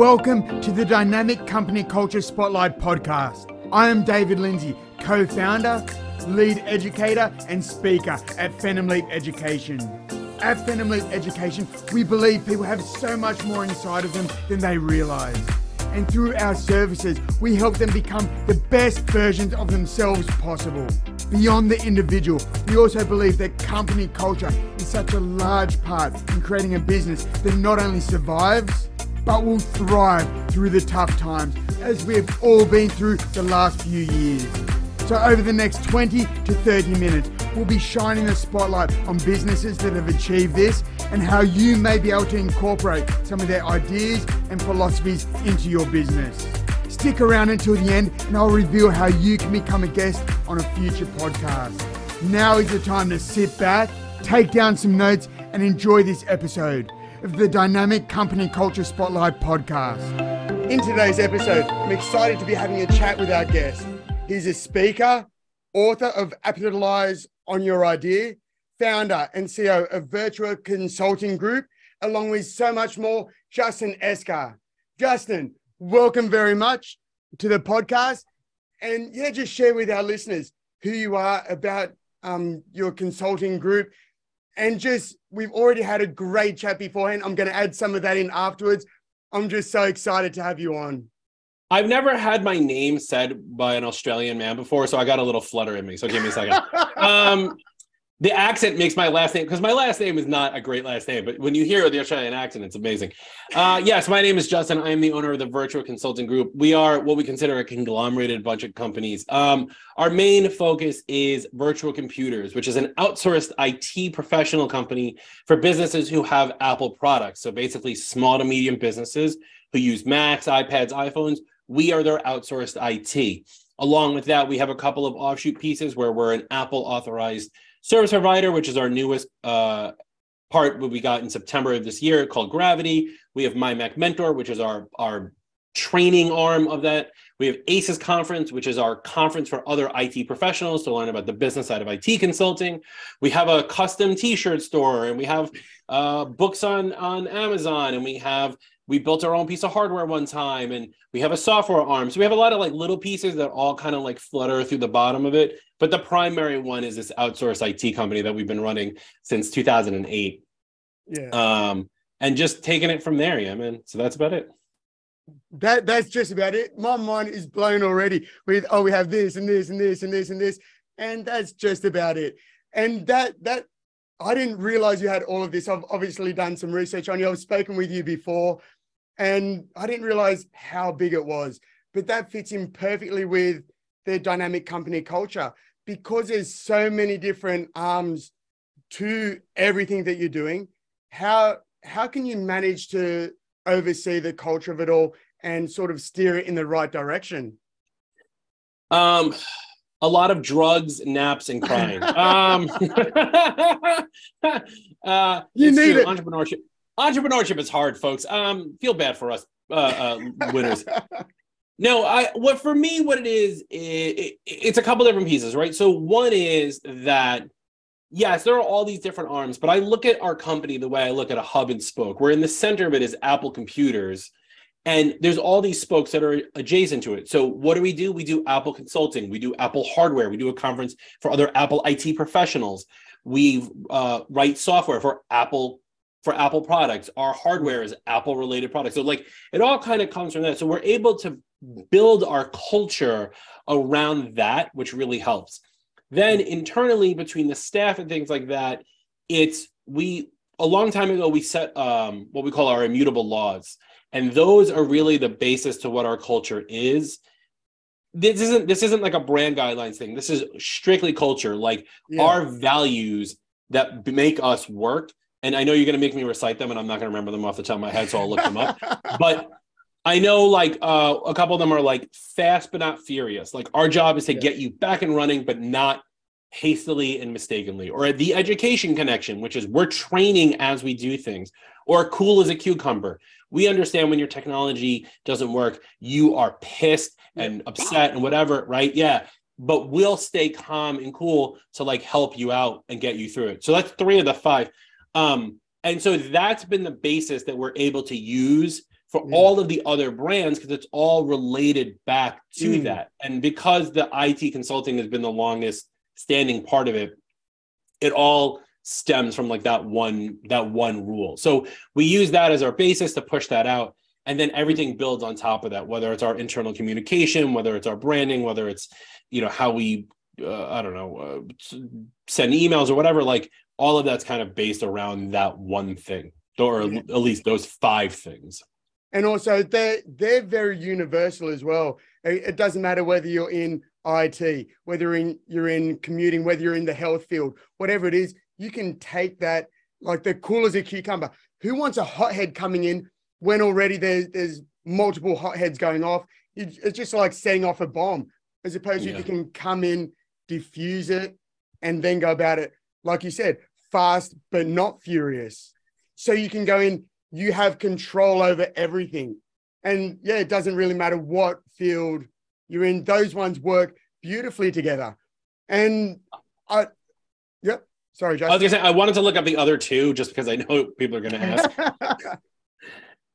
Welcome to the Dynamic Company Culture Spotlight podcast. I am David Lindsay, co founder, lead educator, and speaker at Phenom Leap Education. At Phenom Leap Education, we believe people have so much more inside of them than they realize. And through our services, we help them become the best versions of themselves possible. Beyond the individual, we also believe that company culture is such a large part in creating a business that not only survives, but will thrive through the tough times as we have all been through the last few years. So, over the next 20 to 30 minutes, we'll be shining a spotlight on businesses that have achieved this and how you may be able to incorporate some of their ideas and philosophies into your business. Stick around until the end and I'll reveal how you can become a guest on a future podcast. Now is the time to sit back, take down some notes, and enjoy this episode of the Dynamic Company Culture Spotlight podcast. In today's episode, I'm excited to be having a chat with our guest. He's a speaker, author of Capitalize on Your Idea, founder and CEO of Virtua Consulting Group, along with so much more, Justin Esgar. Justin, welcome very much to the podcast. And yeah, just share with our listeners who you are about um, your consulting group and just we've already had a great chat beforehand. I'm going to add some of that in afterwards. I'm just so excited to have you on. I've never had my name said by an Australian man before, so I got a little flutter in me. So give me a second. um, the accent makes my last name because my last name is not a great last name, but when you hear the Australian accent, it's amazing. Uh, yes, my name is Justin. I am the owner of the Virtua Consulting Group. We are what we consider a conglomerated bunch of companies. Um, our main focus is Virtua Computers, which is an outsourced IT professional company for businesses who have Apple products. So basically, small to medium businesses who use Macs, iPads, iPhones. We are their outsourced IT. Along with that, we have a couple of offshoot pieces where we're an Apple authorized service provider, which is our newest uh, part what we got in September of this year called Gravity. We have My Mac Mentor, which is our our training arm of that. We have ACES Conference, which is our conference for other IT professionals to learn about the business side of IT consulting. We have a custom T-shirt store, and we have uh, books on on Amazon, and we have we built our own piece of hardware one time and we have a software arm. So we have a lot of like little pieces that all kind of like flutter through the bottom of it. But the primary one is this outsourced it company that we've been running since 2008 yeah. Um and just taking it from there yeah man. So that's about it. That that's just about it. My mind is blown already with oh we have this and this and this and this and this and that's just about it. And that that I didn't realize you had all of this. I've obviously done some research on you. I've spoken with you before. And I didn't realize how big it was, but that fits in perfectly with the dynamic company culture because there's so many different arms to everything that you're doing. How how can you manage to oversee the culture of it all and sort of steer it in the right direction? Um a lot of drugs, naps, and crying. um, uh, you need true. it. Entrepreneurship entrepreneurship is hard, folks. Um, feel bad for us uh, uh, winners. no, I what for me, what it is, it, it, it's a couple different pieces, right? So one is that yes, there are all these different arms, but I look at our company the way I look at a hub and spoke. Where in the center of it is Apple Computers. And there's all these spokes that are adjacent to it. So what do we do? We do Apple consulting. We do Apple hardware. We do a conference for other Apple IT professionals. We uh, write software for Apple for Apple products. Our hardware is Apple related products. So like it all kind of comes from that. So we're able to build our culture around that, which really helps. Then internally between the staff and things like that, it's we a long time ago we set um, what we call our immutable laws, and those are really the basis to what our culture is. This isn't this isn't like a brand guidelines thing. This is strictly culture, like yeah. our values that make us work and I know you're going to make me recite them, and I'm not going to remember them off the top of my head, so I'll look them up. but I know like uh, a couple of them are like fast but not furious. Like our job is to yes. get you back and running, but not hastily and mistakenly. Or the education connection, which is we're training as we do things. Or cool as a cucumber. We understand when your technology doesn't work, you are pissed and upset and whatever, right? Yeah. But we'll stay calm and cool to like help you out and get you through it. So that's three of the five. Um, and so that's been the basis that we're able to use for yeah. all of the other brands because it's all related back to mm. that. And because the IT consulting has been the longest standing part of it, it all stems from like that one that one rule. So we use that as our basis to push that out and then everything builds on top of that whether it's our internal communication whether it's our branding whether it's you know how we uh, i don't know uh, send emails or whatever like all of that's kind of based around that one thing or yeah. at least those five things. And also they're they're very universal as well. It doesn't matter whether you're in it whether in you're in commuting whether you're in the health field whatever it is you can take that like the cool as a cucumber. Who wants a hothead coming in when already there's there's multiple hotheads going off? It's just like setting off a bomb as opposed to yeah. if you can come in diffuse it and then go about it. Like you said fast but not furious so you can go in you have control over everything. And yeah, it doesn't really matter what field you're in, those ones work beautifully together. And I, yep. Sorry, Justin. I was gonna say I wanted to look up the other two just because I know people are gonna ask.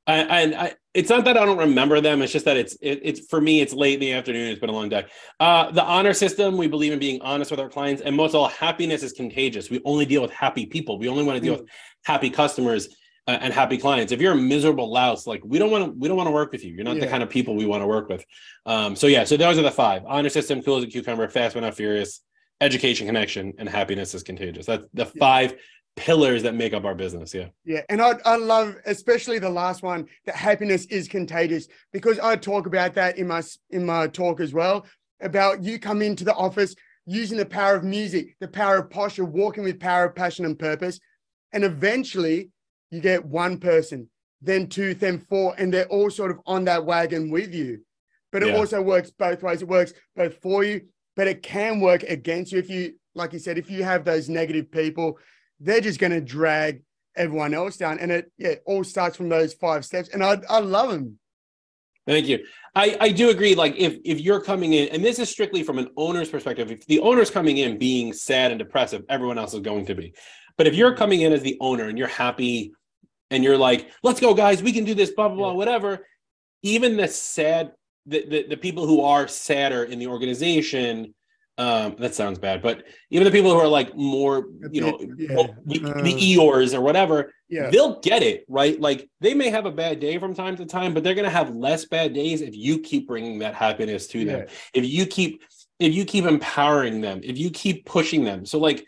and I, it's not that I don't remember them. It's just that it's it, it's for me. It's late in the afternoon. It's been a long day. Uh, the honor system. We believe in being honest with our clients, and most of all, happiness is contagious. We only deal with happy people. We only want to deal mm. with happy customers uh, and happy clients. If you're a miserable louse, like we don't want to, we don't want to work with you. You're not yeah. the kind of people we want to work with. Um, so yeah, so those are the five: honor system, cool as a cucumber, fast but not furious, education connection, and happiness is contagious. That's the five pillars that make up our business. Yeah. Yeah. And I, I love especially the last one that happiness is contagious because I talk about that in my in my talk as well about you come into the office using the power of music, the power of posture, walking with power of passion and purpose. And eventually you get one person, then two, then four, and they're all sort of on that wagon with you. But it yeah. also works both ways. It works both for you, but it can work against you if you, like you said, if you have those negative people, they're just going to drag everyone else down. And it, yeah, it all starts from those five steps. And I, I love them. Thank you. I, I do agree. Like if if you're coming in, and this is strictly from an owner's perspective, if the owner's coming in being sad and depressive, everyone else is going to be. But if you're coming in as the owner and you're happy and you're like, let's go, guys, we can do this, blah, blah, blah, whatever. Even the sad, the, the, the people who are sadder in the organization, um, that sounds bad, but even the people who are like more, you know, yeah. the, uh, the Eeyores or whatever, yeah. they'll get it, right? Like they may have a bad day from time to time, but they're going to have less bad days if you keep bringing that happiness to them. Yeah. If you keep, if you keep empowering them, if you keep pushing them. So like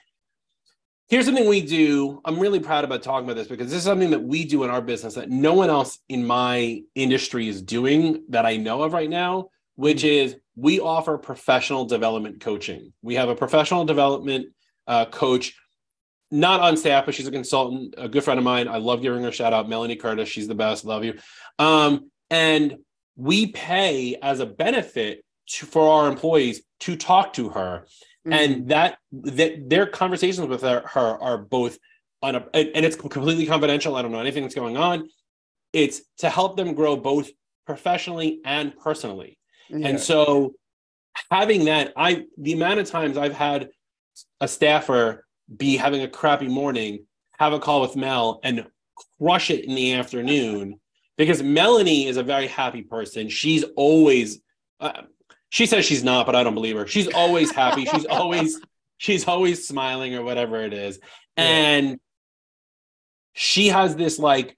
Here's something we do. I'm really proud about talking about this because this is something that we do in our business that no one else in my industry is doing that I know of right now, which mm-hmm. is we offer professional development coaching. We have a professional development uh, coach, not on staff, but she's a consultant, a good friend of mine. I love giving her a shout out, Melanie Curtis. She's the best. Love you. Um, and we pay as a benefit to, for our employees to talk to her and mm-hmm. that that their conversations with her, her are both on a and it's completely confidential. I don't know anything that's going on. It's to help them grow both professionally and personally. Yeah. And so having that, I the amount of times I've had a staffer be having a crappy morning, have a call with Mel and crush it in the afternoon because Melanie is a very happy person. She's always uh, she says she's not, but I don't believe her. She's always happy. she's always she's always smiling or whatever it is. Yeah. And she has this like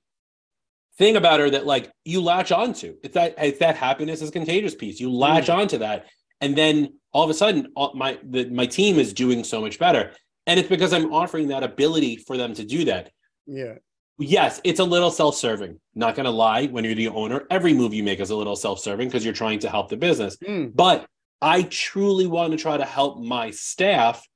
thing about her that like you latch onto. It's that it's that happiness is contagious piece. You latch mm. onto that, and then all of a sudden, all, my the, my team is doing so much better. And it's because I'm offering that ability for them to do that. Yeah yes, it's a little self-serving. Not gonna lie, when you're the owner, every move you make is a little self-serving because you're trying to help the business. Mm. But I truly want to try to help my staff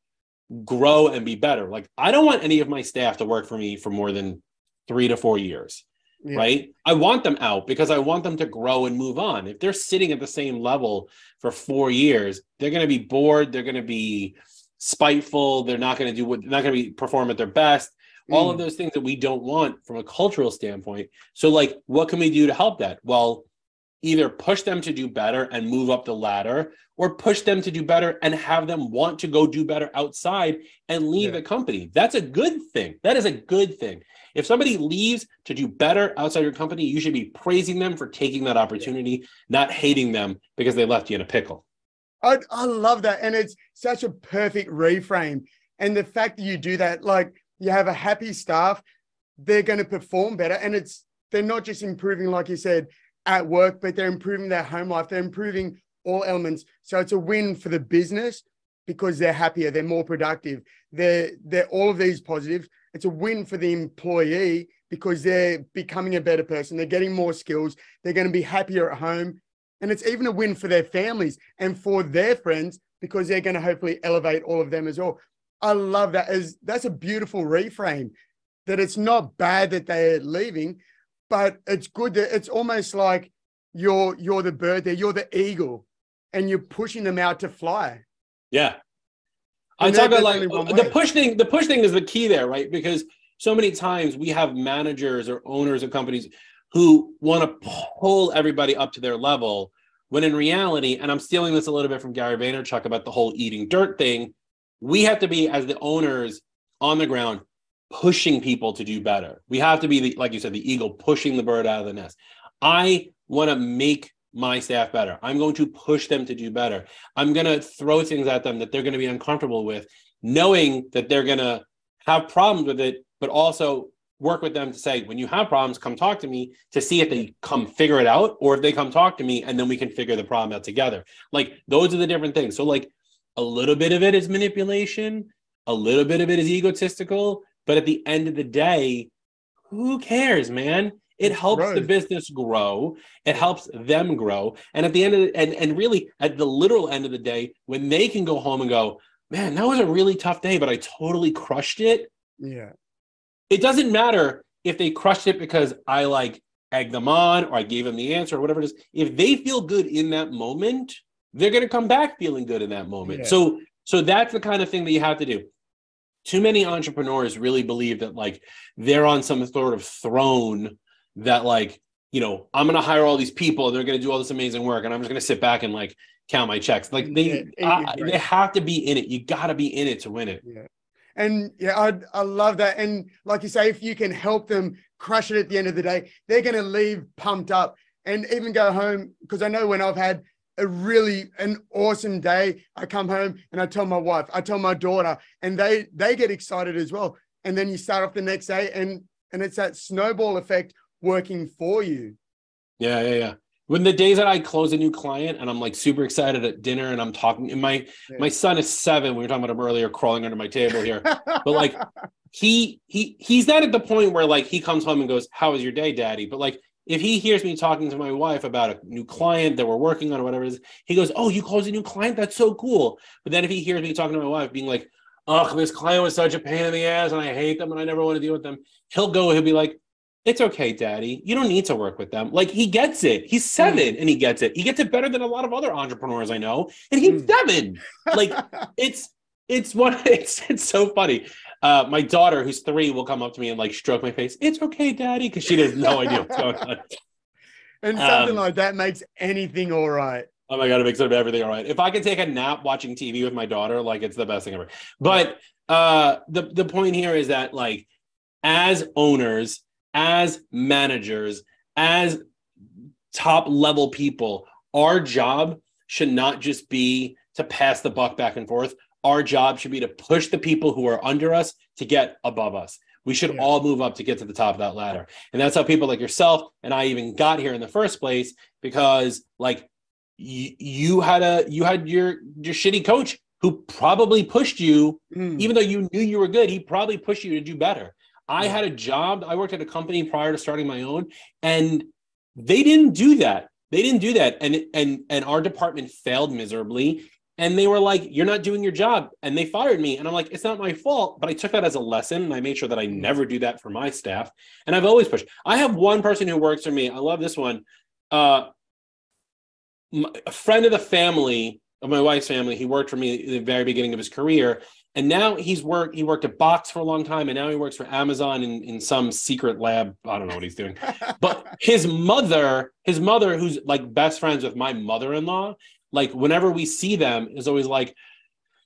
grow and be better. Like I don't want any of my staff to work for me for more than three to four years. Yeah. Right. I want them out because I want them to grow and move on. If they're sitting at the same level for four years, they're going to be bored. They're going to be spiteful. They're not going to do what, they're not going to be perform at their best all of mm. those things that we don't want from a cultural standpoint. So, like, what can we do to help that? Well, either push them to do better and move up the ladder or push them to do better and have them want to go do better outside and leave yeah. the company. That's a good thing. That is a good thing. If somebody leaves to do better outside your company, you should be praising them for taking that opportunity, not hating them because they left you in a pickle. I, I love that. And it's such a perfect reframe. And the fact that you do that, like you have a happy staff, they're going to perform better. And it's, they're not just improving, like you said, at work, but they're improving their home life. They're improving all elements. So it's a win for the business because they're happier, they're more productive. They're they're all of these positives. It's a win for the employee because they're becoming a better person. They're getting more skills. They're going to be happier at home. And it's even a win for their families and for their friends because they're going to hopefully elevate all of them as well. I love that as that's a beautiful reframe that it's not bad that they're leaving, but it's good that it's almost like you're you're the bird there, you're the eagle, and you're pushing them out to fly. Yeah. I talk about like the push thing, the push thing is the key there, right? Because so many times we have managers or owners of companies who want to pull everybody up to their level when in reality, and I'm stealing this a little bit from Gary Vaynerchuk about the whole eating dirt thing, we have to be as the owners on the ground pushing people to do better. We have to be the, like you said, the eagle pushing the bird out of the nest. I want to make my staff better. I'm going to push them to do better. I'm going to throw things at them that they're going to be uncomfortable with, knowing that they're going to have problems with it, but also work with them to say, when you have problems, come talk to me to see if they come figure it out or if they come talk to me and then we can figure the problem out together. Like those are the different things. So, like, a little bit of it is manipulation, a little bit of it is egotistical, but at the end of the day, who cares, man? It helps right. the business grow. It helps them grow. And at the end of the, and, and really at the literal end of the day, when they can go home and go, man, that was a really tough day, but I totally crushed it. Yeah. It doesn't matter if they crushed it because I like egged them on or I gave them the answer or whatever it is. If they feel good in that moment, they're going to come back feeling good in that moment. Yeah. So so that's the kind of thing that you have to do too many entrepreneurs really believe that like they're on some sort of throne that like you know i'm going to hire all these people and they're going to do all this amazing work and i'm just going to sit back and like count my checks. Like they yeah, they have to be in it. You got to be in it to win it. Yeah. And yeah I, I love that. And like you say if you can help them crush it at the end of the day they're going to leave pumped up and even go home. Because i know when i've had a really an awesome day. I come home and I tell my wife, I tell my daughter, and they they get excited as well. And then you start off the next day, and and it's that snowball effect working for you. Yeah, yeah, yeah. When the days that I close a new client and I'm like super excited at dinner and I'm talking, and my yeah. my son is seven. We were talking about him earlier, crawling under my table here. but like he he he's not at the point where like he comes home and goes, "How was your day, Daddy?" But like if he hears me talking to my wife about a new client that we're working on or whatever it is, he goes, Oh, you closed a new client? That's so cool. But then if he hears me talking to my wife being like, Oh, this client was such a pain in the ass and I hate them and I never want to deal with them, he'll go, he'll be like, It's okay, daddy. You don't need to work with them. Like he gets it. He's seven mm. and he gets it. He gets it better than a lot of other entrepreneurs I know. And he's mm. seven. Like it's it's what it's it's so funny. Uh, my daughter, who's three, will come up to me and like stroke my face. It's okay, daddy, because she has no idea what's going on. And something um, like that makes anything all right. Oh my god, it makes everything all right. If I can take a nap watching TV with my daughter, like it's the best thing ever. But uh, the the point here is that like as owners, as managers, as top level people, our job should not just be to pass the buck back and forth our job should be to push the people who are under us to get above us. We should yeah. all move up to get to the top of that ladder. And that's how people like yourself and I even got here in the first place because like y- you had a you had your your shitty coach who probably pushed you mm. even though you knew you were good, he probably pushed you to do better. I had a job, I worked at a company prior to starting my own and they didn't do that. They didn't do that. And and and our department failed miserably. And they were like you're not doing your job. And they fired me. And i'm like it's not my fault. But i took that as a lesson and i made sure that i never do that for my staff. And i've always pushed. I have one person who works for me. I love this one. Uh, a friend of the family of my wife's family he worked for me at the very beginning of his career And now he's worked, he worked at Box for a long time, and now he works for Amazon in, in some secret lab. I don't know what he's doing. but his mother, his mother, who's like best friends with my mother-in-law, like whenever we see them, is always like,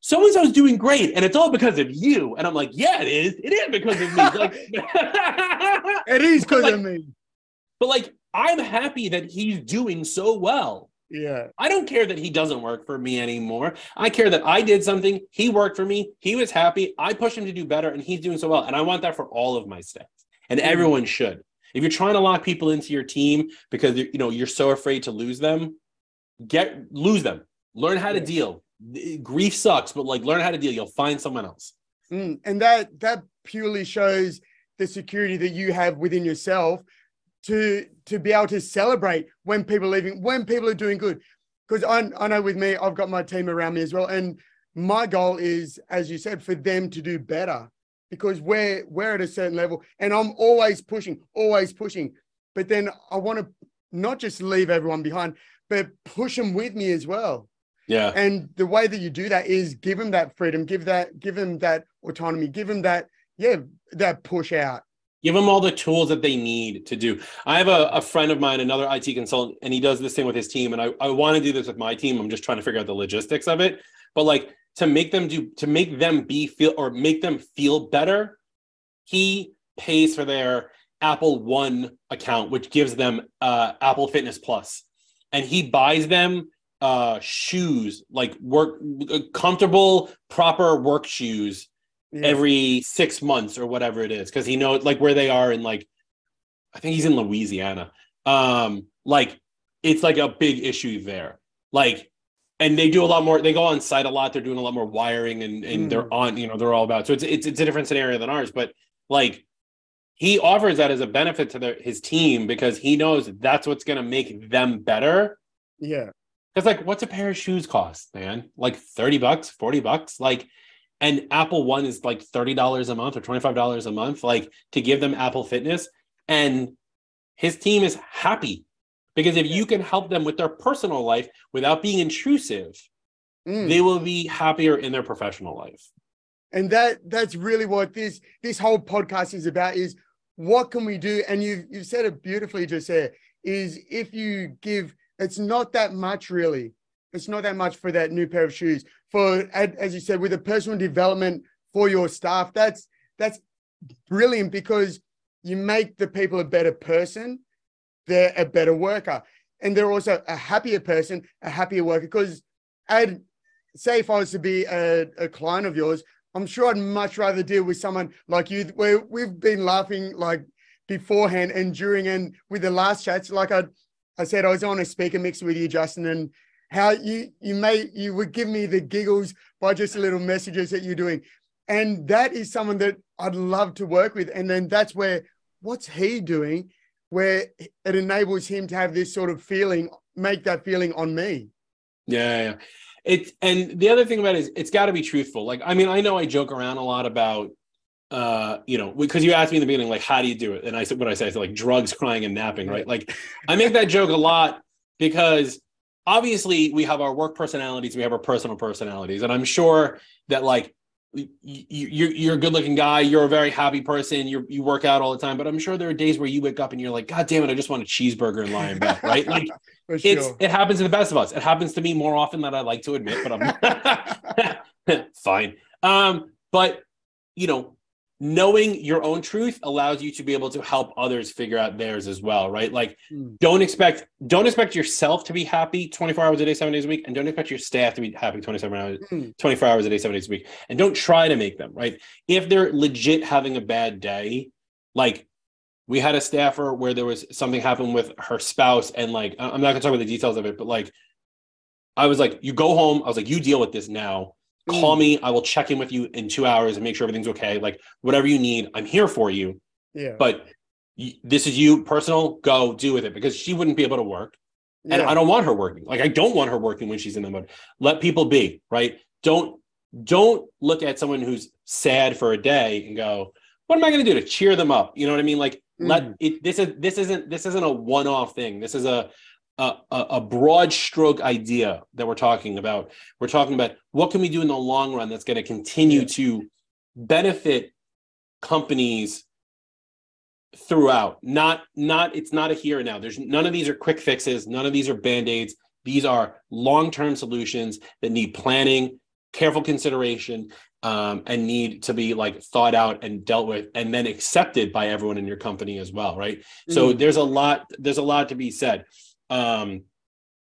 so and so's doing great, and it's all because of you. And I'm like, yeah, it is. It is because of me. Like, it is because like, of me. But like, I'm happy that he's doing so well. Yeah. I don't care that he doesn't work for me anymore. I care that I did something. He worked for me. He was happy. I pushed him to do better, and he's doing so well. And I want that for all of my staff, and mm-hmm. everyone should. If you're trying to lock people into your team because you know you're so afraid to lose them, get lose them. Learn how to deal. Grief sucks, but like learn how to deal. You'll find someone else. Mm, and that that purely shows the security that you have within yourself to to be able to celebrate when people are leaving, when people are doing good. Because I, I know with me, I've got my team around me as well. And my goal is, as you said, for them to do better because we're we're at a certain level. And I'm always pushing, always pushing. But then I want to not just leave everyone behind, but push them with me as well. Yeah. And the way that you do that is give them that freedom, give that, give them that autonomy, give them that, yeah, that push out give them all the tools that they need to do. I have a, a friend of mine another it consultant and he does this thing with his team and i, I want to do this with my team. I'm just trying to figure out the logistics of it. But like to make them do to make them be feel or make them feel better he pays for their apple one account which gives them uh, apple fitness plus. And he buys them uh shoes like work comfortable proper work shoes yeah. every six months or whatever it is because he knows like where they are in like I think he's in Louisiana. Um, like it's like a big issue there. Like, and they do a lot more. They go on site a lot. They're doing a lot more wiring, and and mm. they're on. You know, they're all about. So it's it's it's a different scenario than ours. But like, he offers that as a benefit to their, his team because he knows that's what's going to make them better. Yeah. Because like, what's a pair of shoes cost, man? Like thirty bucks, forty bucks, like and Apple One is like $30 a month or $25 a month, like to give them Apple Fitness. And his team is happy because if you can help them with their personal life without being intrusive, mm. they will be happier in their professional life. And that that's really what this this whole podcast is about is what can we do? And you've you've said it beautifully just there, is if you give it's not that much really it's not that much for that new pair of shoes. For as you said, with the personal development for your staff, that's that's brilliant because you make the people a better person, they're a better worker, and they're also a happier person, a happier worker. Because I'd say if I was to be a, a client of yours, I'm sure I'd much rather deal with someone like you, where we've been laughing like beforehand and during and with the last chats. Like I, I said, I was on a speaker mix with you, Justin, and how you you may you would give me the giggles by just a little messages that you're doing. And that is someone that i'd love to work with. And then that's where what's he doing where it enables him to have this sort of feeling make that feeling on me? Yeah, yeah. it and the other thing about it is it's got to be truthful. Like i mean i know i joke around a lot about uh you know because you asked me in the beginning like how do you do it? And i said what i say i said like drugs crying and napping right? Like i make that joke a lot because obviously we have our work personalities we have our personal personalities and i'm sure that like you, you're, you're a good looking guy you're a very happy person you you work out all the time but i'm sure there are days where you wake up and you're like god damn it i just want a cheeseburger and lie in bed right? Like it's sure. it happens to the best of us. It happens to me more often than i like to admit but i'm fine. Um but you know knowing your own truth allows you to be able to help others figure out theirs as well right? Like mm. don't expect don't expect yourself to be happy 24 hours a day seven days a week and don't expect your staff to be happy 27 hours mm. 24 hours a day seven days a week. And don't try to make them right? If they're legit having a bad day like we had a staffer where there was something happened with her spouse and like i'm not gonna talk about the details of it but like i was like you go home. I was like you deal with this now Call mm. me. I will check in with you in two hours and make sure everything's okay. Like whatever you need, I'm here for you. Yeah. But this is you personal. Go do with it because she wouldn't be able to work, and yeah. I don't want her working. Like I don't want her working when she's in the mood. Let people be right. Don't don't look at someone who's sad for a day and go, "What am I going to do to cheer them up?" You know what I mean? Like mm. let it. This is this isn't this isn't a one off thing. This is a a, a, broad stroke idea that we're talking about. We're talking about what can we do in the long run that's going to continue yeah. to benefit companies throughout. Not not it's not a here and now. There's none of these are quick fixes. None of these are band-aids. These are long-term solutions that need planning, careful consideration, um, and need to be like thought out and dealt with and then accepted by everyone in your company as well right mm-hmm. so there's a lot there's a lot to be said um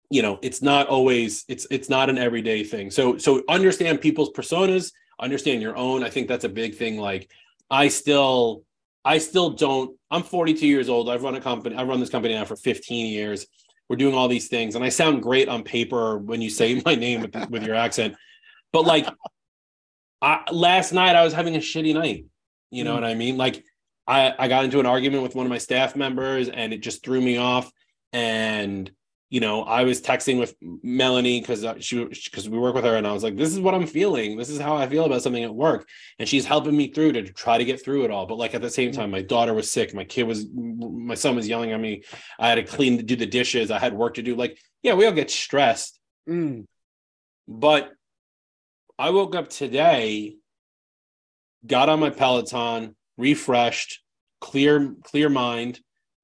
you know it's not always it's it's not an everyday thing. So so understand people's personas understand your own. I think that's a big thing. Like i still i still don't i'm 42 years old. I've run a company i've run this company now for 15 years. We're doing all these things. And i sound great on paper when you say my name with, with your accent. But like I, last night i was having a shitty night. You know mm. what i mean? Like I, I got into an argument with one of my staff members and it just threw me off and you know i was texting with melanie because uh, she because we work with her and i was like this is what i'm feeling. This is how i feel about something at work. And she's helping me through to try to get through it all. But like at the same time my daughter was sick. My kid was my son was yelling at me. I had to clean do the dishes. I had work to do. Like yeah we all get stressed. Mm. but i woke up today got on my peloton refreshed clear clear mind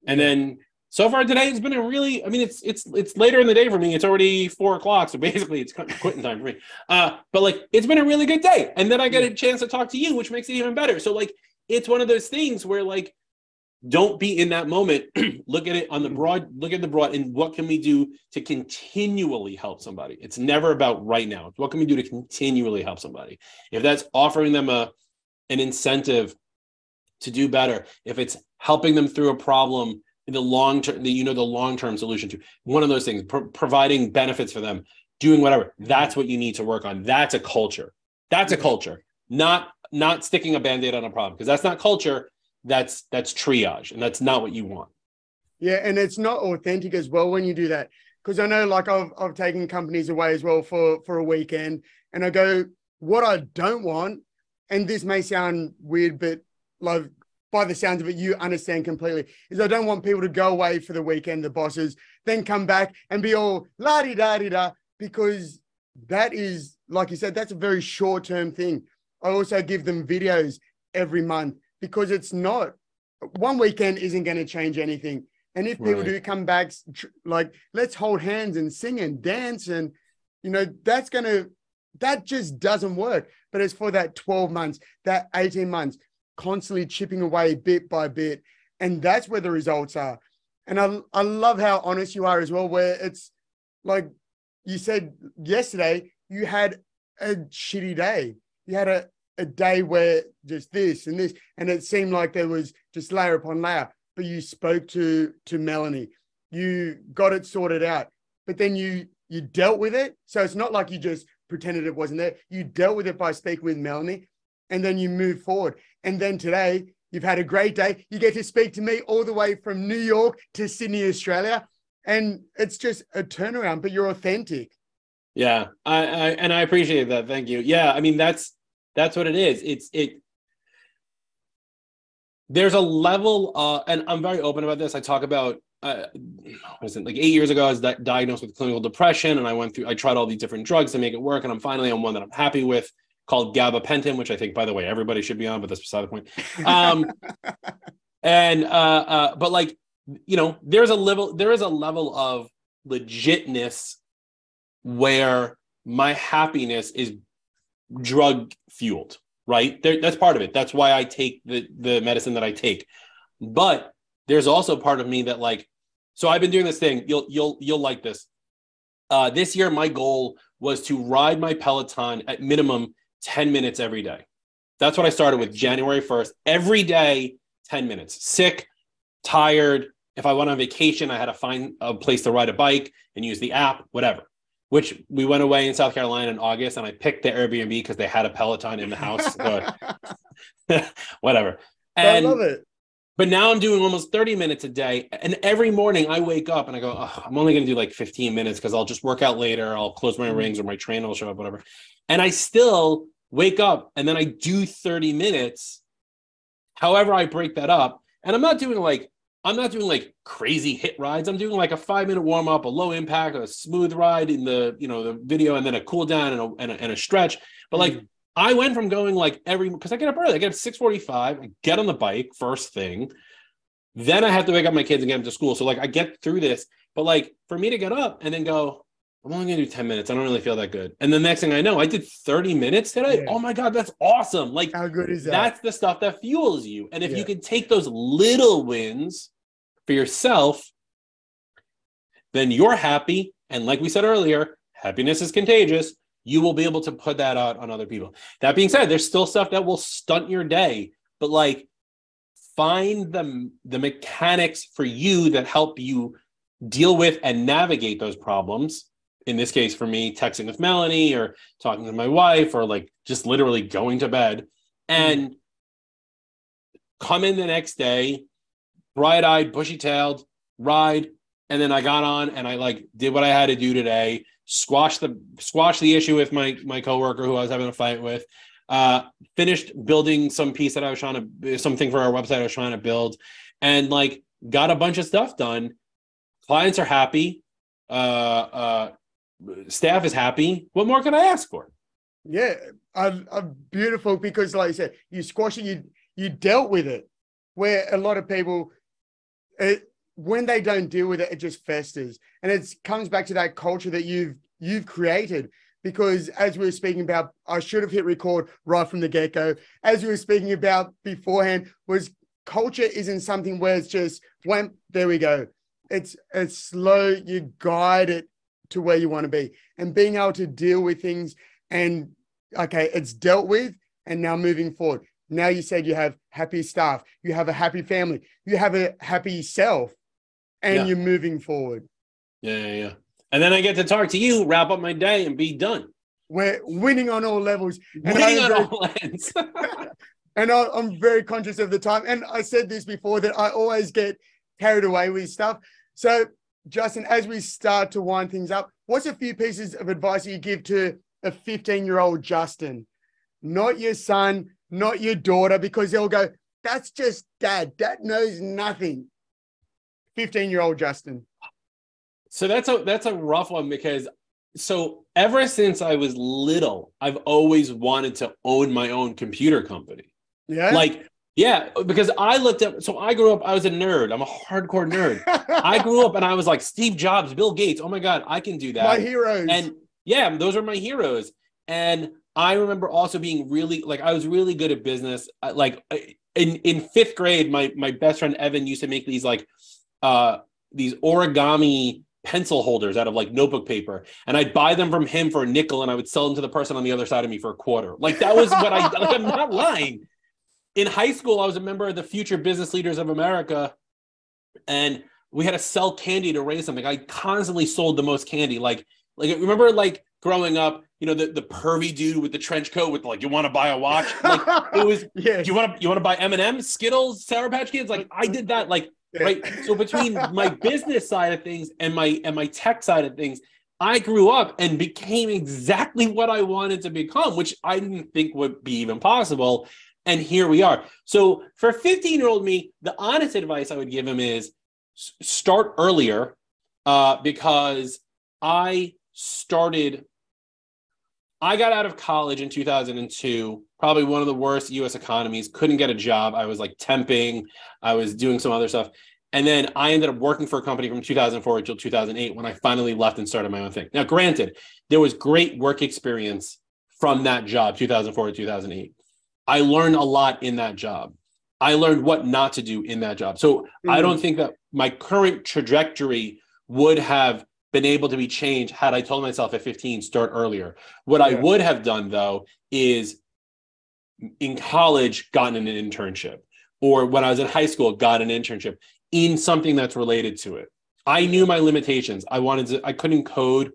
and then so far today it's been a really i mean it's it's it's later in the day for me. It's already four o'clock. So basically it's quitting time for me. Uh but like it's been a really good day. And then i get a chance to talk to you which makes it even better. So like it's one of those things where like don't be in that moment. Look at it on the broad look at the broad and what can we do to continually help somebody? It's never about right now. What can we do to continually help somebody? If that's offering them a an incentive to do better if it's helping them through a problem the long term, the, you know, the long term solution to one of those things, pro- providing benefits for them, doing whatever. That's what you need to work on. That's a culture. That's a culture. Not not sticking a band-aid on a problem because that's not culture. That's that's triage, and that's not what you want. Yeah, and it's not authentic as well when you do that. Because I know, like I've I've taken companies away as well for for a weekend, and I go, what I don't want, and this may sound weird, but like by the sounds of it, you understand completely. Is I don't want people to go away for the weekend, the bosses, then come back and be all la di da di da, because that is, like you said, that's a very short term thing. I also give them videos every month because it's not one weekend isn't going to change anything. And if people right. do come back, like let's hold hands and sing and dance, and you know, that's going to, that just doesn't work. But it's for that 12 months, that 18 months, constantly chipping away bit by bit. And that's where the results are. And I, I love how honest you are as well, where it's like you said yesterday, you had a shitty day. You had a, a day where just this and this, and it seemed like there was just layer upon layer. But you spoke to to Melanie, you got it sorted out, but then you you dealt with it. So it's not like you just pretended it wasn't there. You dealt with it by speaking with Melanie, and then you move forward. And then today, you've had a great day. You get to speak to me all the way from New York to Sydney, Australia. And it's just a turnaround, but you're authentic. Yeah, I, I and I appreciate that. Thank you. Yeah, I mean that's that's what it is. It's it. There's a level, uh, and I'm very open about this. I talk about uh, it like eight years ago? I was di- diagnosed with clinical depression, and I went through. I tried all these different drugs to make it work, and I'm finally on one that I'm happy with called gabapentin, which I think, by the way, everybody should be on, but that's beside the point. Um, and uh, uh, but like you know, there's a level, there is a level of legitness where my happiness is drug fueled, right? There, that's part of it. That's why I take the the medicine that I take. But there's also part of me that like, so I've been doing this thing. You'll you'll you'll like this. Uh, this year, my goal was to ride my Peloton at minimum 10 minutes every day. That's what I started with January 1st. Every day, 10 minutes. Sick, tired. If I went on vacation, I had to find a place to ride a bike and use the app, whatever. Which we went away in South Carolina in August and I picked the Airbnb because they had a Peloton in the house. So whatever. And, I love it. But now I'm doing almost 30 minutes a day. And every morning I wake up and I go, oh, I'm only going to do like 15 minutes because I'll just work out later. I'll close my mm-hmm. rings or my trainer will show up, whatever. And I still wake up and then I do 30 minutes. However, I break that up. And I'm not doing like I'm not doing like crazy hit rides. I'm doing like a five minute warm up, a low impact, a smooth ride in the you know the video, and then a cool down and a, and a, and a stretch. But like mm. I went from going like every because I get up early. I get up six forty five. I get on the bike first thing. Then I have to wake up my kids and get them to school. So like I get through this, but like for me to get up and then go, I'm only gonna do 10 minutes. I don't really feel that good. And the next thing I know, I did 30 minutes today. Yeah. Oh my god, that's awesome. Like how good is that? That's the stuff that fuels you. And if yeah. you can take those little wins for yourself, then you're happy. And like we said earlier, happiness is contagious. You will be able to put that out on other people. That being said, there's still stuff that will stunt your day, but like find the, the mechanics for you that help you deal with and navigate those problems. In this case, for me, texting with Melanie or talking to my wife or like just literally going to bed and come in the next day bright eyed, bushy tailed, ride. And then I got on and I like did what I had to do today, squash the squash the issue with my my coworker who I was having a fight with. Uh, finished building some piece that I was trying to something for our website I was trying to build, and like got a bunch of stuff done. Clients are happy. Uh, uh, staff is happy. What more can I ask for? Yeah, I'm, I'm beautiful because, like I said, you squash it. You you dealt with it. Where a lot of people it, when they don't deal with it, it just festers, and it comes back to that culture that you've you've created. Because as we were speaking about, I should have hit record right from the get go. As we were speaking about beforehand, was culture isn't something where it's just wham, there we go. It's it's slow. You guide it to where you want to be, and being able to deal with things and okay, it's dealt with, and now moving forward. Now you said you have happy staff, you have a happy family, you have a happy self, and yeah. you're moving forward. Yeah, yeah, yeah. And then I get to talk to you, wrap up my day, and be done. We're winning on all levels. Winning on very, all ends. and I, I'm very conscious of the time. And I said this before that I always get carried away with stuff. So, Justin, as we start to wind things up, what's a few pieces of advice you give to a 15 year old Justin? Not your son, not your daughter, because they'll go, that's just dad. Dad knows nothing. 15 year old Justin. So that's a that's a rough one because so ever since I was little, I've always wanted to own my own computer company. Yeah. Like, yeah, because I looked up, so I grew up, I was a nerd. I'm a hardcore nerd. I grew up and I was like Steve Jobs, Bill Gates. Oh my God, I can do that. My heroes. And yeah, those are my heroes. And I remember also being really like I was really good at business. Like in in fifth grade, my my best friend Evan used to make these like uh these origami pencil holders out of like notebook paper and I'd buy them from him for a nickel and I would sell them to the person on the other side of me for a quarter. Like that was what I like I'm not lying. In high school I was a member of the Future Business Leaders of America and we had to sell candy to raise something. I constantly sold the most candy like like remember like growing up, you know, the, the pervy dude with the trench coat with like, you want to buy a watch? Like it was, yeah. You want to you want to buy M and M's, Skittles, Sour Patch Kids? Like I did that. Like right. So between my business side of things and my and my tech side of things, I grew up and became exactly what I wanted to become, which I didn't think would be even possible. And here we are. So for 15 year old me, the honest advice I would give him is start earlier uh, because I started I got out of college in 2002, probably one of the worst US economies, couldn't get a job. I was like temping, I was doing some other stuff. And then I ended up working for a company from 2004 until 2008 when I finally left and started my own thing. Now, granted, there was great work experience from that job, 2004 to 2008. I learned a lot in that job. I learned what not to do in that job. So mm-hmm. I don't think that my current trajectory would have been able to be changed had I told myself at 15 start earlier. What yeah. I would have done though is in college gotten an internship or when I was in high school got an internship in something that's related to it. I knew my limitations. I wanted to I couldn't code,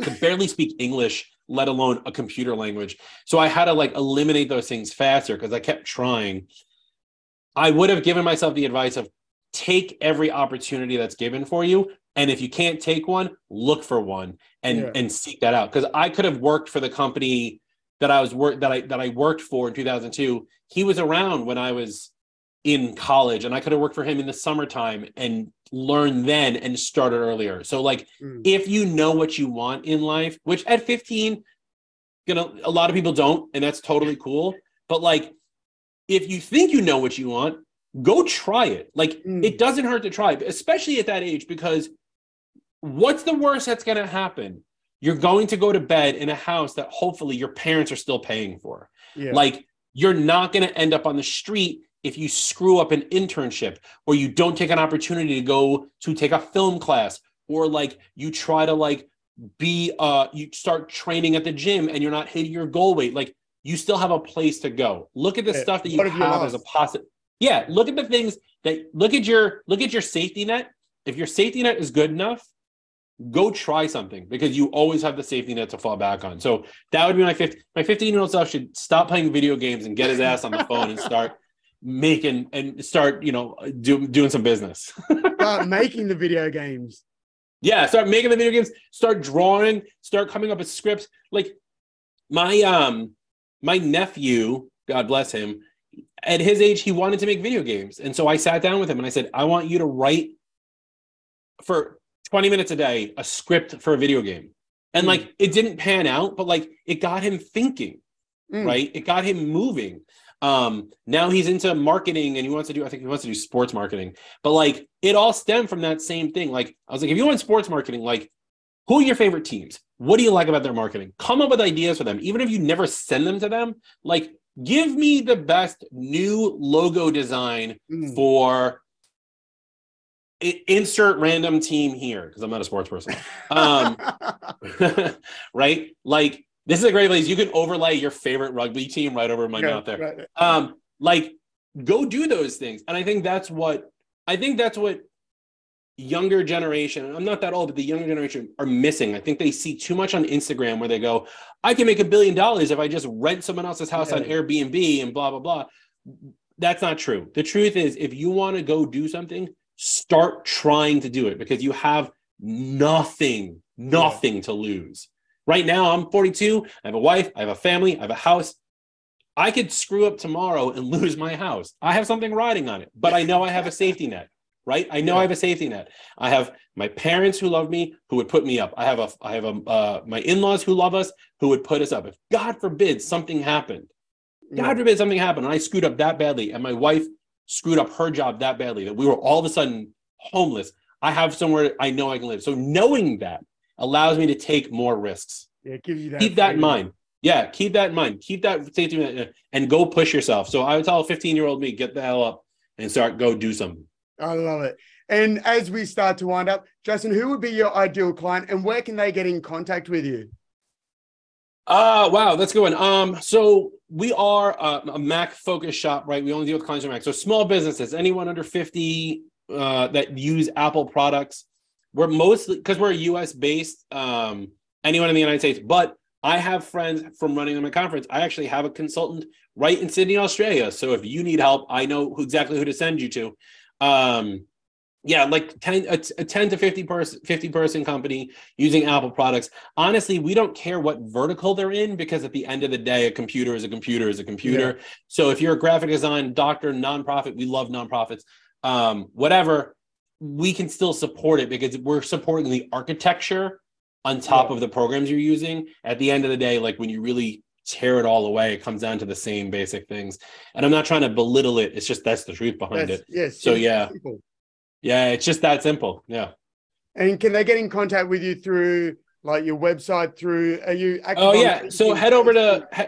could barely speak English, let alone a computer language. So I had to like eliminate those things faster because I kept trying. I would have given myself the advice of take every opportunity that's given for you and if you can't take one, look for one and yeah. and seek that out. Because I could have worked for the company that I was work that I that I worked for in 2002. He was around when I was in college and I could have worked for him in the summertime and learned then and start it earlier. So like Mm. if you know what you want in life, which at 15 you know a lot of people don't and that's totally cool, but like if you think you know what you want, go try it. Like Mm. it doesn't hurt to try, especially at that age because what's the worst that's going to happen? You're going to go to bed in a house that hopefully your parents are still paying for. Yeah. Like you're not going to end up on the street if you screw up an internship or you don't take an opportunity to go to take a film class or like you try to like be uh you start training at the gym and you're not hitting your goal weight like you still have a place to go. Look at the Yeah. stuff that you What have as a positive yeah look at the things that look at your look at your safety net. If your safety net is good enough go try something because you always have the safety net to fall back on. So that would be my 15 my 15 year old self should stop playing video games and get his ass on the phone and start making and start you know do, doing some business Start making the video games. yeah start making the video games start drawing start coming up with scripts like my um my nephew god bless him at his age he wanted to make video games and so i sat down with him and i said i want you to write for 20 minutes a day a script for a video game and Hmm. like it didn't pan out but like it got him thinking Mm. right it got him moving um now he's into marketing and he wants to do i think he wants to do sports marketing. But like it all stemmed from that same thing. Like i was like if you want sports marketing like who are your favorite teams? What do you like about their marketing? Come up with ideas for them even if you never send them to them. Like give me the best new logo design Mm. for insert random team here because i'm not a sports person. Um right? Like this is a great place. You can overlay your favorite rugby team right over my Yeah, mouth there. right. um like go do those things. And i think that's what i think that's what younger generation i'm not that old but the younger generation are missing. I think they see too much on instagram where they go i can make a billion dollars if i just rent someone else's house on airbnb and blah blah blah. That's not true. The truth is if you want to go do something start trying to do it because you have nothing nothing to lose right now i'm 42 i have a wife i have a family i have a house I could screw up tomorrow and lose my house. I have something riding on it, but I know I have a safety net, right? I know I have a safety net. I have my parents who love me who would put me up. I have a I have a uh, my in-laws who love us who would put us up. If God forbid something happened, God forbid something happened and I screwed up that badly and my wife screwed up her job that badly that we were all of a sudden homeless. I have somewhere I know I can live. So knowing that allows me to take more risks Yeah, it gives you that. keep that in mind. Yeah, keep that in mind. Keep that safety net and go push yourself. So I would tell a 15 year old me, get the hell up and start go do something. I love it. And as we start to wind up, Justin, who would be your ideal client and where can they get in contact with you? Uh wow, that's a good one. Um, so we are a, a Mac focused shop, right? We only deal with clients with Mac. So small businesses, anyone under 50 uh, that use Apple products. We're mostly because we're a US based, um, anyone in the United States, but I have friends from running my conference. I actually have a consultant right in Sydney, Australia. So if you need help, I know who, exactly who to send you to. Um, yeah, like 10, a, a 10 to 50 person, 50 person company using Apple products. Honestly, we don't care what vertical they're in because at the end of the day, a computer is a computer is a computer. So if you're a graphic design doctor, nonprofit, we love nonprofits, um, whatever, we can still support it because we're supporting the architecture on top Yeah. of the programs you're using. At the end of the day, like when you really tear it all away, it comes down to the same basic things. And I'm not trying to belittle it. It's just that's the truth behind Yes, it. yes. So, yeah. simple. Yeah, it's just that simple. Yeah. And can they get in contact with you through like your website? Through are you? Oh yeah. So head over to he-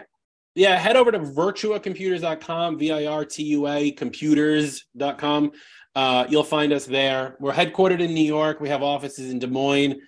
yeah, head over to virtuacomputers.com, V-I-R-T-U-A computers.com. Uh, you'll find us there. We're headquartered in New York. We have offices in Des Moines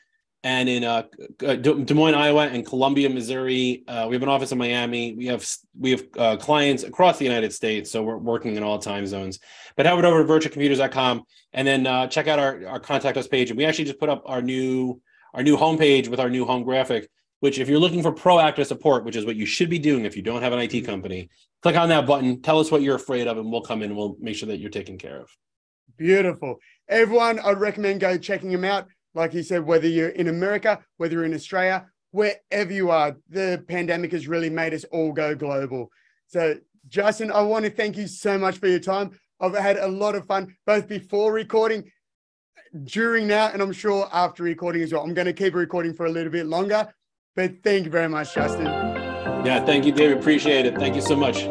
and in uh, uh, Des Moines, Iowa, and Columbia, Missouri. Uh, we have an office in Miami. We have we have uh, clients across the United States, so we're working in all time zones. But head over to virtuacomputers.com and then uh, check out our, our contact us page. And we actually just put up our new our new homepage with our new home graphic. Which, if you're looking for proactive support, which is what you should be doing if you don't have an IT company, click on that button. Tell us what you're afraid of, and we'll come in. and We'll make sure that you're taken care of. Beautiful. Everyone, I'd recommend go checking him out. Like he said, whether you're in America, whether you're in Australia, wherever you are, the pandemic has really made us all go global. So, Justin, I want to thank you so much for your time. I've had a lot of fun both before recording, during now, and I'm sure after recording as well. I'm going to keep recording for a little bit longer, but thank you very much, Justin. Yeah, thank you, David. Appreciate it. Thank you so much.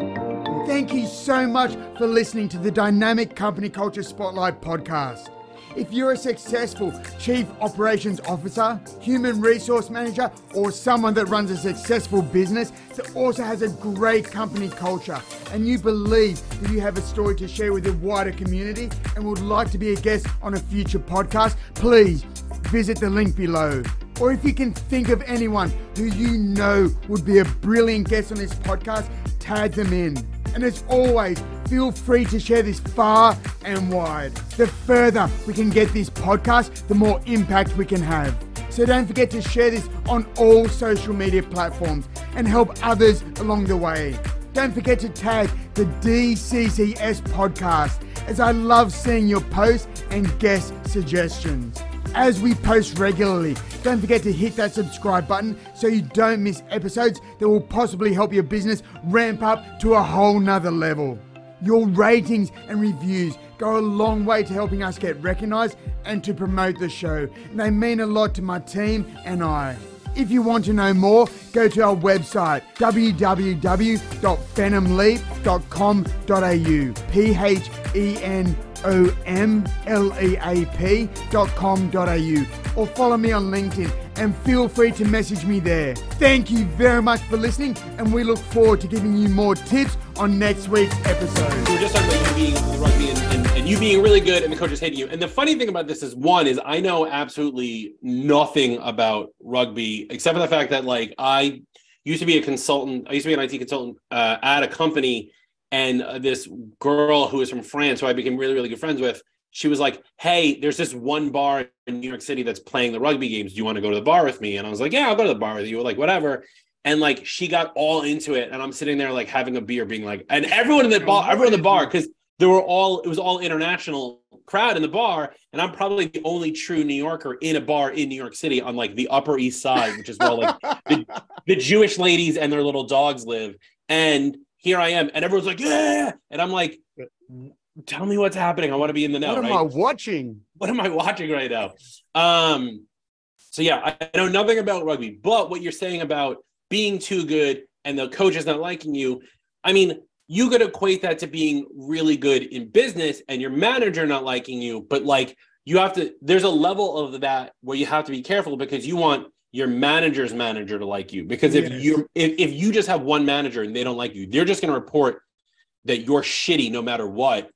Thank you so much for listening to the Dynamic Company Culture Spotlight podcast. If you're a successful chief operations officer, human resource manager, or someone that runs a successful business that also has a great company culture, and you believe that you have a story to share with the wider community and would like to be a guest on a future podcast, please visit the link below. Or if you can think of anyone who you know would be a brilliant guest on this podcast, tag them in. And as always, feel free to share this far and wide. The further we can get this podcast, the more impact we can have. So don't forget to share this on all social media platforms and help others along the way. Don't forget to tag the DCCS podcast as I love seeing your posts and guest suggestions as we post regularly. Don't forget to hit that subscribe button so you don't miss episodes that will possibly help your business ramp up to a whole nother level. Your ratings and reviews go a long way to helping us get recognized and to promote the show. And they mean a lot to my team and I. If you want to know more, go to our website www.phenomleap.com.au. P H E N O M L E A P dot com dot au or follow me on LinkedIn and feel free to message me there. Thank you very much for listening, and we look forward to giving you more tips on next week's episode. We're just talking about you being the rugby and, and, and you being really good and the coaches hating you. And the funny thing about this is one is I know absolutely nothing about rugby except for the fact that like I used to be a consultant. I used to be an IT consultant uh, at a company, and uh, this girl who was from France, who I became really really good friends with, she was like, "Hey, there's this one bar in New York City that's playing the rugby games. Do you want to go to the bar with me?" And I was like, "Yeah, I'll go to the bar with you." Like whatever. And like she got all into it, and I'm sitting there like having a beer, being like, and everyone in the bar, everyone in the bar, because there were all it was all international crowd in the bar, and I'm probably the only true New Yorker in a bar in New York City on like the Upper East Side, which is where like the, the Jewish ladies and their little dogs live. And here I am, and everyone's like, "Yeah," and I'm like, "Tell me what's happening. I want to be in the know." What am right? I watching? what am I watching right now? Um, so yeah, I know nothing about rugby, but what you're saying about being too good and the coach is not liking you, I mean, you could equate that to being really good in business and your manager not liking you, but like you have to, there's a level of that where you have to be careful because you want your manager's manager to like you. Because if Yes. you if, if you just have one manager and they don't like you, they're just going to report that you're shitty no matter what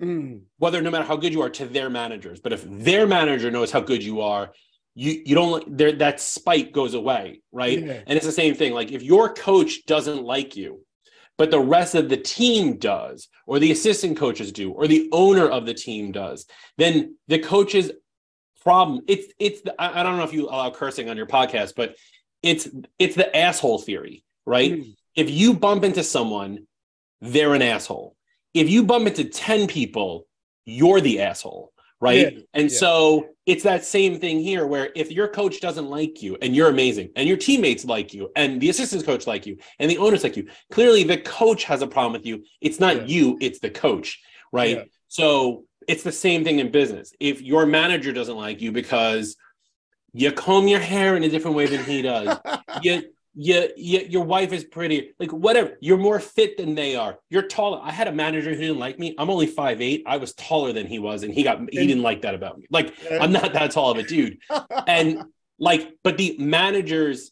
Mm. whether no matter how good you are to their managers but if their manager knows how good you are you you don't there that spite goes away right Yeah. and it's the same thing like if your coach doesn't like you but the rest of the team does or the assistant coaches do or the owner of the team does then the coach's problem. It's it's the, I, I don't know if you allow cursing on your podcast but it's it's the asshole theory right? Mm. if you bump into someone they're an asshole. If you bump into 10 people you're the asshole right? Yeah, and yeah. so it's that same thing here where if your coach doesn't like you and you're amazing and your teammates like you and the assistant coach like you and the owners like you clearly the coach has a problem with you. It's not Yeah. you it's the coach right? So it's the same thing in business if your manager doesn't like you because you comb your hair in a different way than he does you, you, you, your wife is pretty, like whatever. You're more fit than they are. You're taller. I had a manager who didn't like me. I'm only five eight. I was taller than he was, and he got he didn't like that about me. Like I'm not that tall of a dude. And like, but the managers,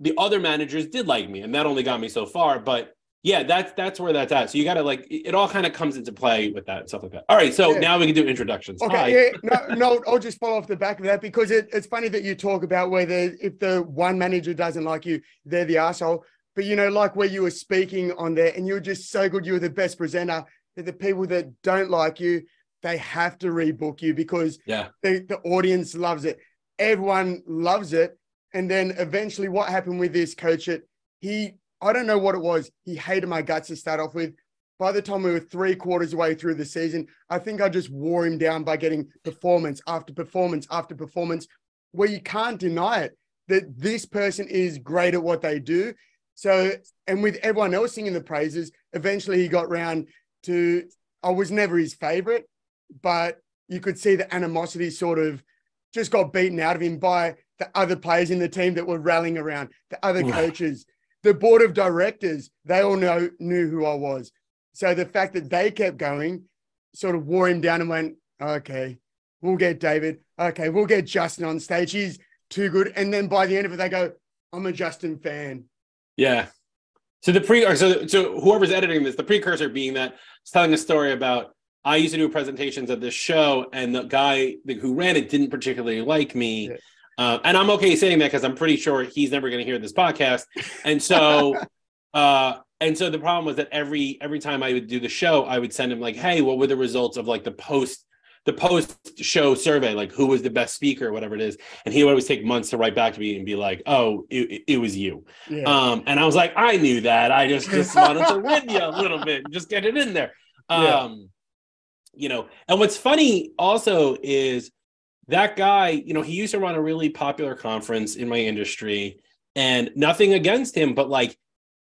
the other managers did like me, and that only got me so far. But yeah, that's that's where that's at. So you got to like, it all kind of comes into play with that and stuff like that. All right, so Yeah. now we can do introductions. Okay, yeah, no, no, I'll just follow off the back of that because it, it's funny that you talk about whether if the one manager doesn't like you, they're the asshole. But you know, like where you were speaking on there, and you were just so good, you were the best presenter. That the people that don't like you, they have to rebook you because Yeah. the, the audience loves it. Everyone loves it. And then eventually, what happened with this coach? It he, I don't know what it was. He hated my guts to start off with. By the time we were three quarters away through the season, I think I just wore him down by getting performance after performance after performance, where you can't deny it that this person is great at what they do. So, and with everyone else singing the praises, eventually he got round to I was never his favorite, but you could see the animosity sort of just got beaten out of him by the other players in the team that were rallying around, the other coaches, the board of directors. They all know knew who I was. So the fact that they kept going sort of wore him down and went, okay, we'll get David. Okay, we'll get Justin on stage. He's too good. And then by the end of it, they go, I'm a Justin fan. Yeah. So the pre so so whoever's editing this, the precursor being that it's telling a story about I used to do presentations at this show, and the guy who ran it didn't particularly like me. Yeah. Uh, and I'm okay saying that because I'm pretty sure he's never going to hear this podcast. And so, uh, and so the problem was that every every time I would do the show, I would send him like, "Hey, what were the results of like the post the post show survey? Like, who was the best speaker, whatever it is?" And he would always take months to write back to me and be like, "Oh, it, it- was you." Yeah. Um, and I was like, I knew that. I just just wanted to win you a little bit, just get it in there. Yeah. Um, you know, and what's funny also is that guy, you know, he used to run a really popular conference in my industry, and nothing against him, but like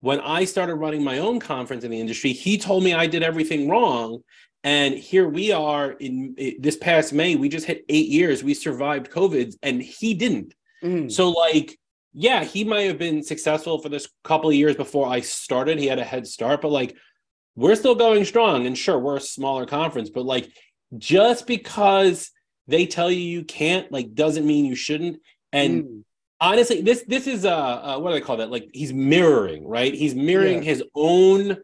when I started running my own conference in the industry, he told me I did everything wrong. And here we are in i- this past May, we just hit eight years. We survived COVID, and he didn't. Mm. So like, yeah, he might have been successful for this couple of years before I started. He had a head start, but like we're still going strong. And sure, we're a smaller conference, but like just because they tell you you can't, like doesn't mean you shouldn't. And Mm. honestly, this this is uh, uh what do they call that? Like he's mirroring, right? He's mirroring Yeah. his own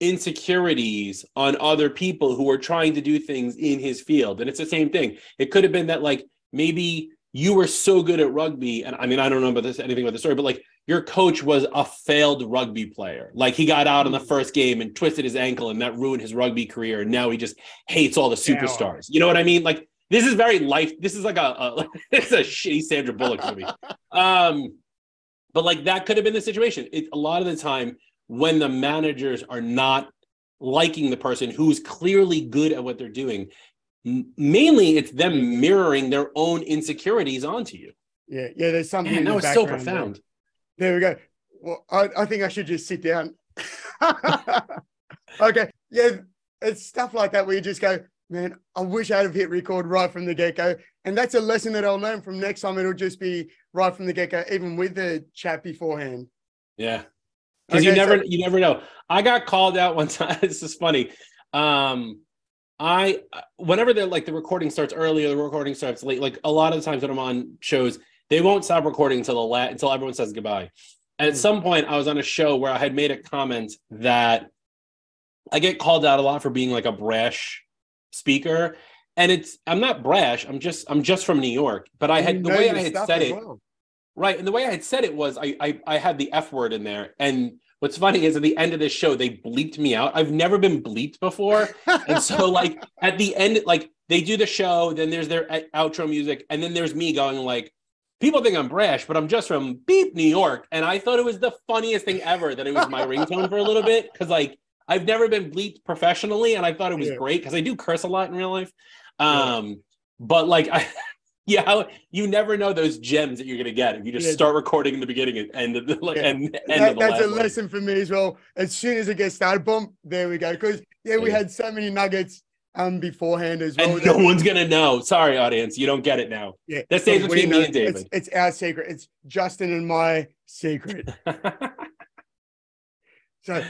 insecurities on other people who are trying to do things in his field. And it's the same thing. It could have been that like maybe you were so good at rugby, and I mean I don't know about this anything about the story, but like your coach was a failed rugby player. Like he got out in the first game and twisted his ankle, and that ruined his rugby career. And now he just hates all the superstars. You know what I mean? Like this is very life. This is like a, a it's a shitty Sandra Bullock movie. Um, but like that could have been the situation. It, a lot of the time when the managers are not liking the person who's clearly good at what they're doing, m- mainly it's them mirroring their own insecurities onto you. Yeah, yeah. There's something. Man, in that the was so background there. profound. There we go. Well, I, I think I should just sit down. okay. Yeah, it's stuff like that where you just go, man, I wish I'd have hit record right from the get go. And that's a lesson that I'll learn from next time. It'll just be right from the get go, even with the chat beforehand. Yeah. Because you never so- you never know. I got called out one time. this is funny. Um I whenever they're like the recording starts early or the recording starts late, like a lot of the times when I'm on shows, they won't stop recording until the la- until everyone says goodbye. And at Mm. some point I was on a show where I had made a comment that I get called out a lot for being like a brash speaker. And it's I'm not brash, I'm just I'm just from New York. But I You had the way I had said it, well. Right. And the way I had said it was I, I I had the F word in there. And what's funny is at the end of this show, they bleeped me out. I've never been bleeped before. And so like at the end, like they do the show, then there's their uh, outro music, and then there's me going like, people think I'm brash, but I'm just from beep New York. And I thought it was the funniest thing ever that it was my ringtone for a little bit. Cause like I've never been bleeped professionally, and I thought it was Yeah. great because I do curse a lot in real life. Yeah. Um, but like I yeah, you never know those gems that you're gonna get if you just Yeah. start recording in the beginning and end of the like Yeah. and end That- of the that's a one. lesson for me as well. As soon as it gets started, boom, there we go. Because yeah, we Yeah. had so many nuggets um beforehand as well. And no one's gonna know. Sorry, audience, you don't get it now. yeah, that stays between me and It's, David. it's our secret. It's Justin and my secret. So